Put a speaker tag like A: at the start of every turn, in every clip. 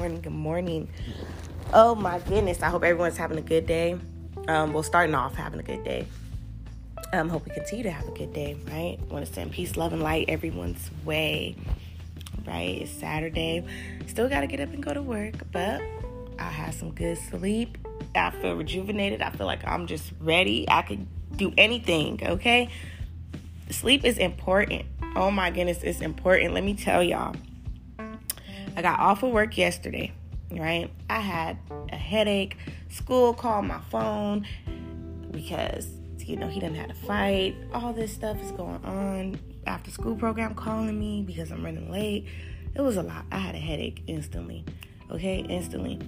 A: morning, good morning. Oh my goodness, I hope everyone's having a good day. Um, well, starting off having a good day. Um, hope we continue to have a good day, right? Want to send peace, love, and light everyone's way, right? It's Saturday. Still got to get up and go to work, but I had some good sleep. I feel rejuvenated. I feel like I'm just ready. I could do anything, okay? Sleep is important. Oh my goodness, it's important. Let me tell y'all. I got off of work yesterday, right? I had a headache. School called my phone because, you know, he didn't have to fight. All this stuff is going on. After school program calling me because I'm running late. It was a lot. I had a headache instantly. Okay, instantly.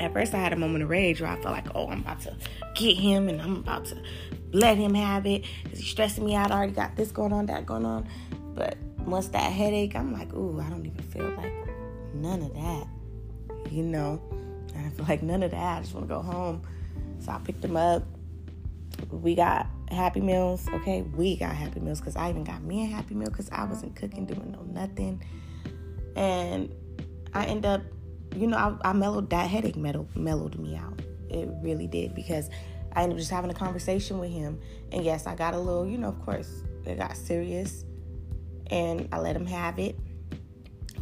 A: At first, I had a moment of rage where I felt like, oh, I'm about to get him and I'm about to let him have it because he's stressing me out. I already got this going on, that going on. But once that headache, I'm like, ooh, I don't even none of that. You know, and I feel like none of that. I just want to go home. So I picked him up. We got Happy Meals. Okay, we got Happy Meals because I even got me a Happy Meal because I wasn't cooking, doing no nothing. And I end up, you know, I, I mellowed that headache mellowed, mellowed me out. It really did because I ended up just having a conversation with him. And yes, I got a little, you know, of course, it got serious. And I let him have it.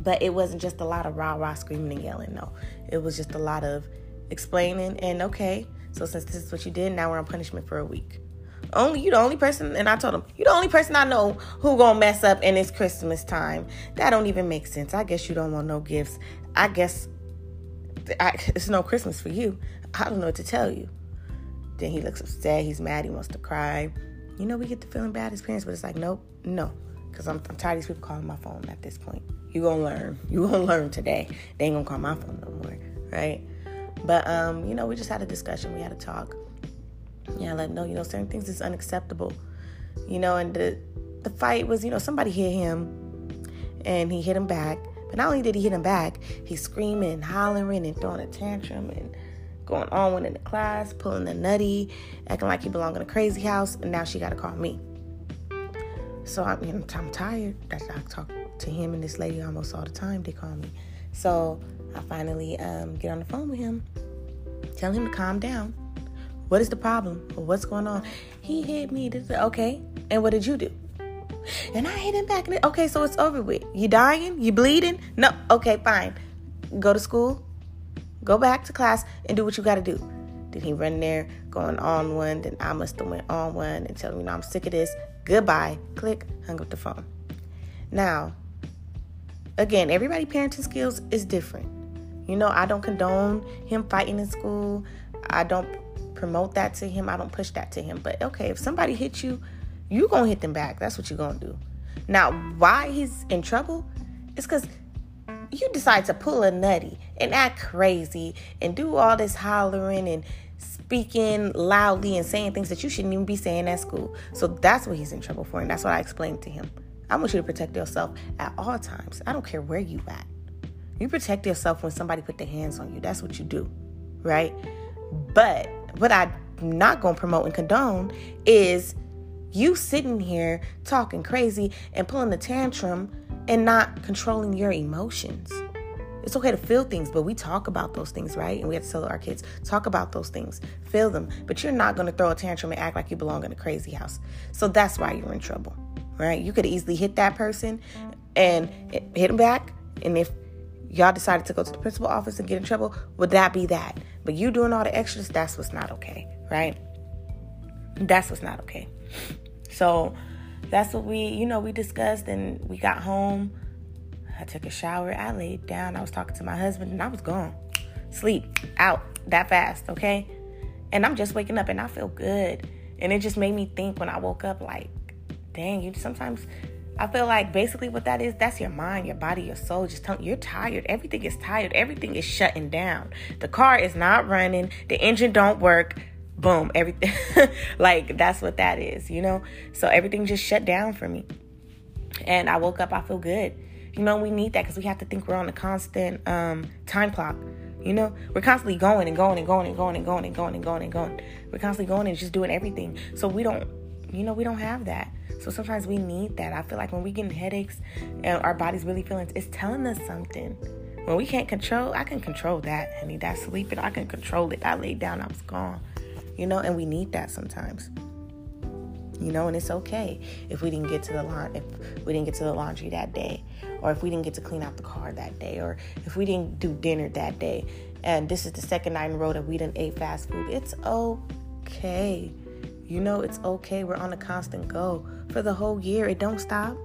A: But it wasn't just a lot of rah rah screaming and yelling. No, it was just a lot of explaining and okay. So since this is what you did, now we're on punishment for a week. Only you the only person, and I told him you the only person I know who gonna mess up and it's Christmas time. That don't even make sense. I guess you don't want no gifts. I guess I, it's no Christmas for you. I don't know what to tell you. Then he looks upset. He's mad. He wants to cry. You know, we get to feeling bad as parents, but it's like, nope, no. Because I'm, I'm tired of these people calling my phone at this point. You gonna learn. You gonna learn today. They ain't gonna call my phone no more, right? But um, you know, we just had a discussion. We had a talk. Yeah, let know, you know, certain things is unacceptable. You know, and the the fight was, you know, somebody hit him, and he hit him back. But not only did he hit him back, he's screaming and hollering and throwing a tantrum and going on with in the class, pulling the nutty, acting like he belonged in a crazy house, and now she got to call me. So I mean, I'm tired. That's I talk to him and this lady almost all the time. They call me. So I finally um, get on the phone with him, tell him to calm down. What is the problem? What's going on? He hit me. This, Okay, and what did you do? And I hit him back. Okay, so it's over with. You dying? You bleeding? No. Okay, fine. Go to school. Go back to class and do what you got to do. Then he run there going on one. Then I must have went on one and tell him, you know, I'm sick of this. Goodbye. Click. Hung up the phone. Now, again, everybody parenting skills is different. You know, I don't condone him fighting in school. I don't promote that to him. I don't push that to him. But okay, if somebody hits you, you gonna hit them back. That's what you're gonna do. Now, why he's in trouble is because you decide to pull a nutty and act crazy and do all this hollering and speaking loudly and saying things that you shouldn't even be saying at school. So that's what he's in trouble for, and that's what I explained to him. I want you to protect yourself at all times. I don't care where you at. You protect yourself when somebody put their hands on you. That's what you do, right? But what I'm not going to promote and condone is you sitting here talking crazy and pulling a tantrum and not controlling your emotions. It's okay to feel things, but we talk about those things, right? And we have to tell our kids, talk about those things, feel them. But you're not going to throw a tantrum and act like you belong in a crazy house. So that's why you're in trouble, right? You could easily hit that person and hit them back. And if y'all decided to go to the principal office and get in trouble, would that be that? But you doing all the extras, that's what's not okay, right? That's what's not okay. So that's what we, you know, we discussed and we got home. I took a shower. I laid down. I was talking to my husband and I was gone. Sleep out that fast, okay? And I'm just waking up and I feel good. And it just made me think when I woke up, like, dang, you sometimes I feel like basically what that is, that's your mind, your body, your soul. Just telling you're tired. Everything is tired. Everything is shutting down. The car is not running. The engine don't work. Boom. Everything like that's what that is, you know? So everything just shut down for me. And I woke up, I feel good. You know, we need that because we have to think we're on a constant um, time clock. You know, we're constantly going and going and going and going and going and going and going and going. We're constantly going and just doing everything. So we don't, you know, we don't have that. So sometimes we need that. I feel like when we get headaches and our body's really feeling, it's telling us something. When we can't control, I can control that, honey. That sleeping, I can control it. I laid down, I was gone. You know, and we need that sometimes. You know, and it's okay if we didn't get to the lawn if we didn't get to the laundry that day, or if we didn't get to clean out the car that day, or if we didn't do dinner that day. And this is the second night in a row that we didn't ate fast food. It's okay. You know, it's okay. We're on a constant go for the whole year. It don't stop.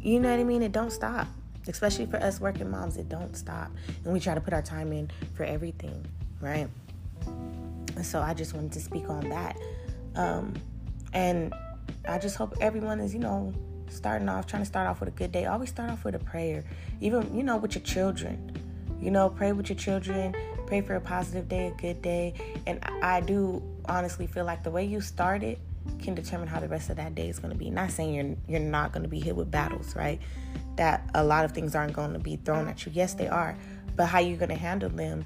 A: You know what I mean? It don't stop. Especially for us working moms, it don't stop. And we try to put our time in for everything, right? And so I just wanted to speak on that. Um, and I just hope everyone is, you know, starting off, trying to start off with a good day. Always start off with a prayer. Even, you know, with your children. You know, pray with your children. Pray for a positive day, a good day. And I do honestly feel like the way you started can determine how the rest of that day is going to be. Not saying you're you're not going to be hit with battles, right? That a lot of things aren't going to be thrown at you. Yes, they are, but how you're going to handle them,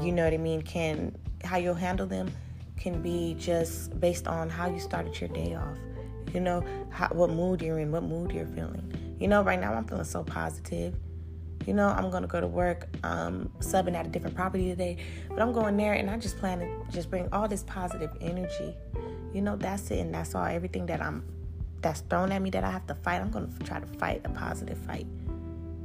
A: you know what I mean? Can how you'll handle them can be just based on how you started your day off. You know, how, what mood you're in, what mood you're feeling. You know, right now I'm feeling so positive. You know, I'm gonna go to work, um, subbing at a different property today, but I'm going there and I just plan to just bring all this positive energy you know, that's it, and that's all. Everything that I'm that's thrown at me that I have to fight, I'm gonna try to fight a positive fight.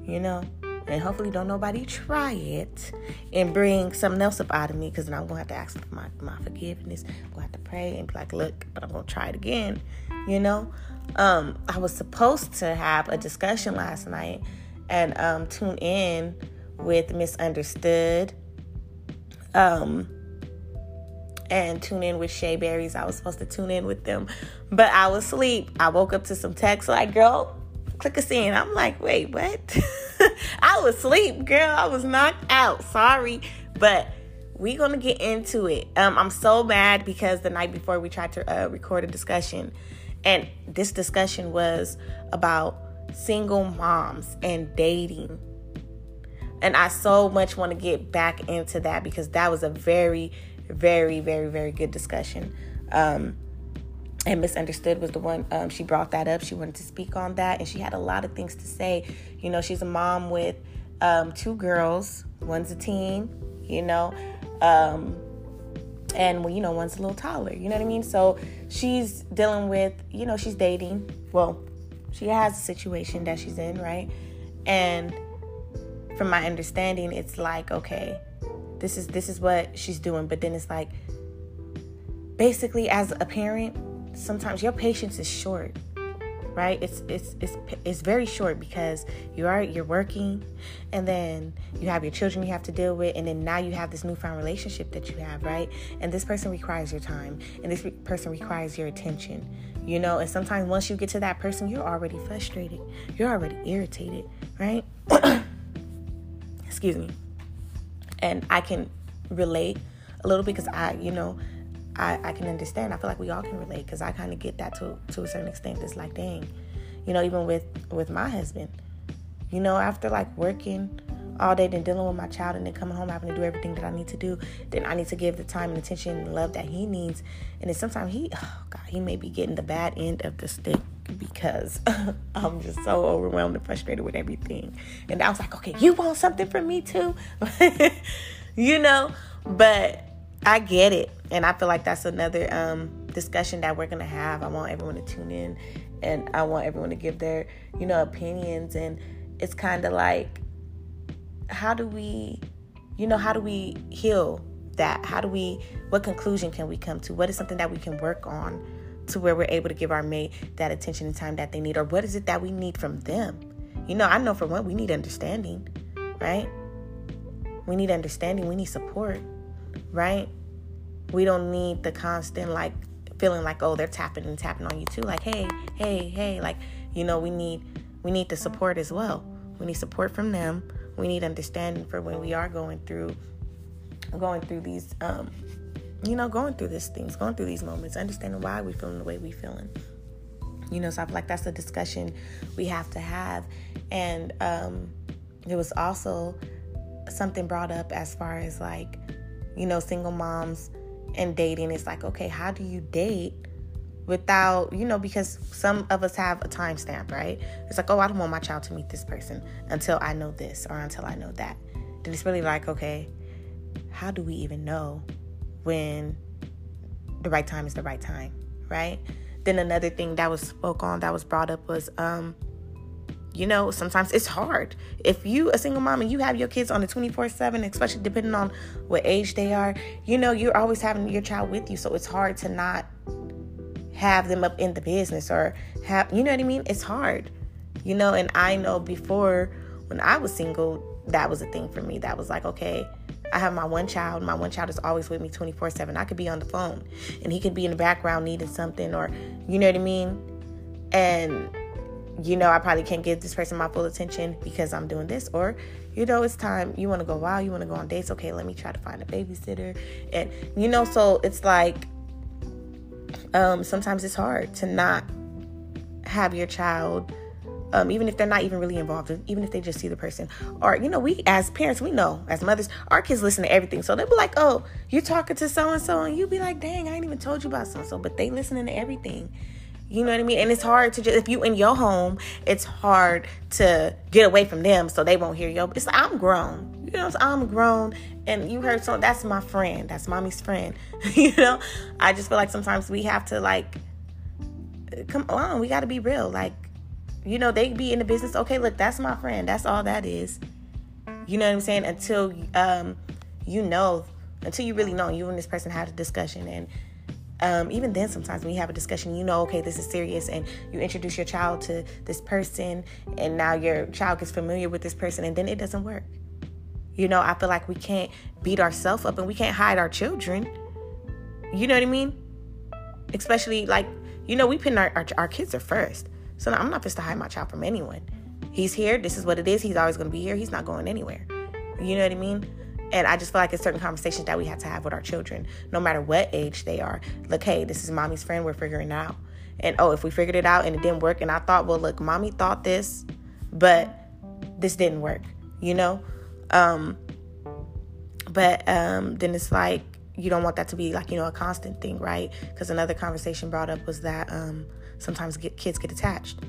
A: You know, and hopefully don't nobody try it and bring something else up out of me because then I'm gonna have to ask for my, my forgiveness. I'm gonna have to pray and be like, look, but I'm gonna try it again. You know, um, I was supposed to have a discussion last night and um, tune in with Misunderstood. Um, and tune in with Shea Berries. I was supposed to tune in with them, but I was asleep. I woke up to some text like, girl, click a scene. I'm like, wait, what? I was asleep, girl. I was knocked out. Sorry, but we gonna get into it. Um, I'm so mad because the night before we tried to uh, record a discussion, and this discussion was about single moms and dating. And I so much want to get back into that because that was a very very, very, very good discussion. Um, and misunderstood was the one um, she brought that up. She wanted to speak on that. And she had a lot of things to say. You know she's a mom with um, two girls. One's a teen you know um, and well, you know one's a little taller you know what i mean? So she's dealing with you know she's dating. Well she has a situation that she's in right? And from my understanding it's like okay this is this is what she's doing. But then it's like basically as a parent sometimes your patience is short right? It's it's it's it's very short because you are you're working and then you have your children you have to deal with and then now you have this newfound relationship that you have right? And this person requires your time and this re- person requires your attention you know and sometimes once you get to that person you're already frustrated you're already irritated right excuse me and I can relate a little because I, you know, I, I can understand. I feel like we all can relate because I kind of get that to to a certain extent. It's like, dang, you know, even with with my husband, you know, after like working all day, then dealing with my child, and then coming home having to do everything that I need to do, then I need to give the time and attention and love that he needs. And then sometimes he, oh God, he may be getting the bad end of the stick because I'm just so overwhelmed and frustrated with everything. And I was like, okay, you want something from me too? you know, but I get it. And I feel like that's another um, discussion that we're going to have. I want everyone to tune in and I want everyone to give their, you know, opinions. And it's kind of like, how do we, you know, how do we heal that? How do we, what conclusion can we come to? What is something that we can work on? to where we're able to give our mate that attention and time that they need? Or what is it that we need from them? You know i know for one we need understanding right? We need understanding. We need support right? We don't need the constant like feeling like oh they're tapping and tapping on you too. Like hey hey hey. Like you know we need we need the support as well. We need support from them we need understanding for when we are going through going through these um you know, going through these things, going through these moments, understanding why we're feeling the way we're feeling. You know, so I feel like that's a discussion we have to have. And um, it was also something brought up as far as like, you know, single moms and dating. It's like, okay, how do you date without, you know, because some of us have a timestamp, right? It's like, oh, I don't want my child to meet this person until I know this or until I know that. Then it's really like, okay, how do we even know when the right time is the right time, right? Then another thing that was spoke on that was brought up was um you know, sometimes it's hard. If you a single mom and you have your kids on the 24/7, especially depending on what age they are, you know, you're always having your child with you, so it's hard to not have them up in the business or have, you know what I mean? It's hard. You know, and I know before when I was single, that was a thing for me. That was like, okay, I have my one child. My one child is always with me 24 7. I could be on the phone and he could be in the background needing something or, you know what I mean? And you know, I probably can't give this person my full attention because I'm doing this. Or, you know, it's time you want to go wild, you want to go on dates. Okay, let me try to find a babysitter. And, you know, so it's like um, sometimes it's hard to not have your child. Um, even if they're not even really involved, even if they just see the person. Or, you know, we as parents, we know as mothers, our kids listen to everything. So they'll be like, oh, you're talking to so and so, and you be like, dang, I ain't even told you about so and so, but they listening to everything. You know what I mean? And it's hard to just if you in your home, it's hard to get away from them so they won't hear you. It's like I'm grown. You know, I'm grown and you heard so that's my friend. That's mommy's friend. you know? I just feel like sometimes we have to like come on, we gotta be real. Like, you know, they be in the business, okay, look, that's my friend. That's all that is. You know what I'm saying? Until um you know, until you really know you and this person had a discussion and um, even then sometimes when you have a discussion you know okay this is serious and you introduce your child to this person and now your child gets familiar with this person and then it doesn't work you know i feel like we can't beat ourselves up and we can't hide our children. You know what i mean? Especially like you know we put our, our, our kids are first. So i'm not supposed to hide my child from anyone. He's here. This is what it is. He's always going to be here. He's not going anywhere. You know what i mean? And I just feel like it's certain conversations that we have to have with our children, no matter what age they are. Look, hey, this is mommy's friend. We're figuring it out. And oh, if we figured it out and it didn't work, and I thought, well, look, mommy thought this, but this didn't work, you know? Um, but um, then it's like, you don't want that to be like, you know, a constant thing, right? Because another conversation brought up was that um, sometimes get, kids get attached.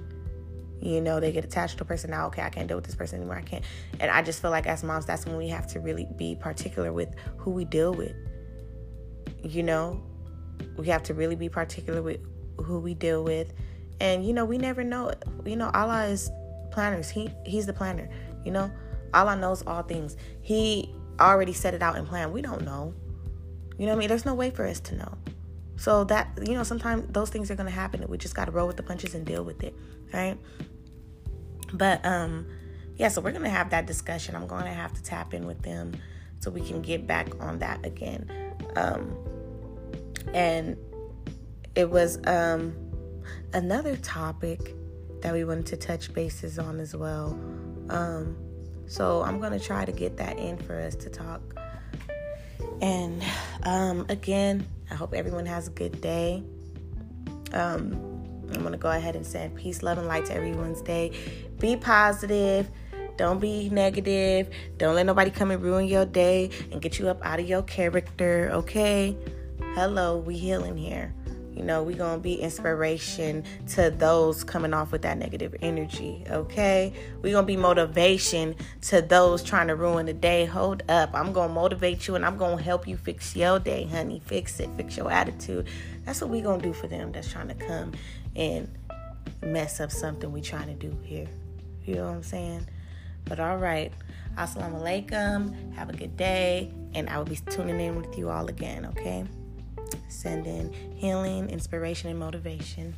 A: You know they get attached to a person now okay i can't deal with this person anymore i can't. And i just feel like as moms that's when we have to really be particular with who we deal with. You know we have to really be particular with who we deal with. And you know we never know you know allah is planners he he's the planner you know allah knows all things. He already set it out and planned we don't know. You know what i mean? There's no way for us to know. So that you know sometimes those things are to happen we just got to roll with the punches and deal with it right? But um yeah so we're gonna have that discussion. I'm gonna have to tap in with them so we can get back on that again. Um and it was um another topic that we wanted to touch bases on as well. Um so i'm gonna try to get that in for us to talk and um again i hope everyone has a good day um I'm going to go ahead and send peace, love, and light to everyone's day. Be positive. Don't be negative. Don't let nobody come and ruin your day and get you up out of your character, okay? Hello, we healing here. You know, we going to be inspiration to those coming off with that negative energy, okay? we going to be motivation to those trying to ruin the day. Hold up. I'm going to motivate you and I'm going to help you fix your day, honey. Fix it. Fix your attitude. That's what we going to do for them that's trying to come and mess up something we trying to do here. You know what I'm saying? But all right. Assalamu alaikum. Have a good day. And I will be tuning in with you all again, okay? Sending healing, inspiration, and motivation.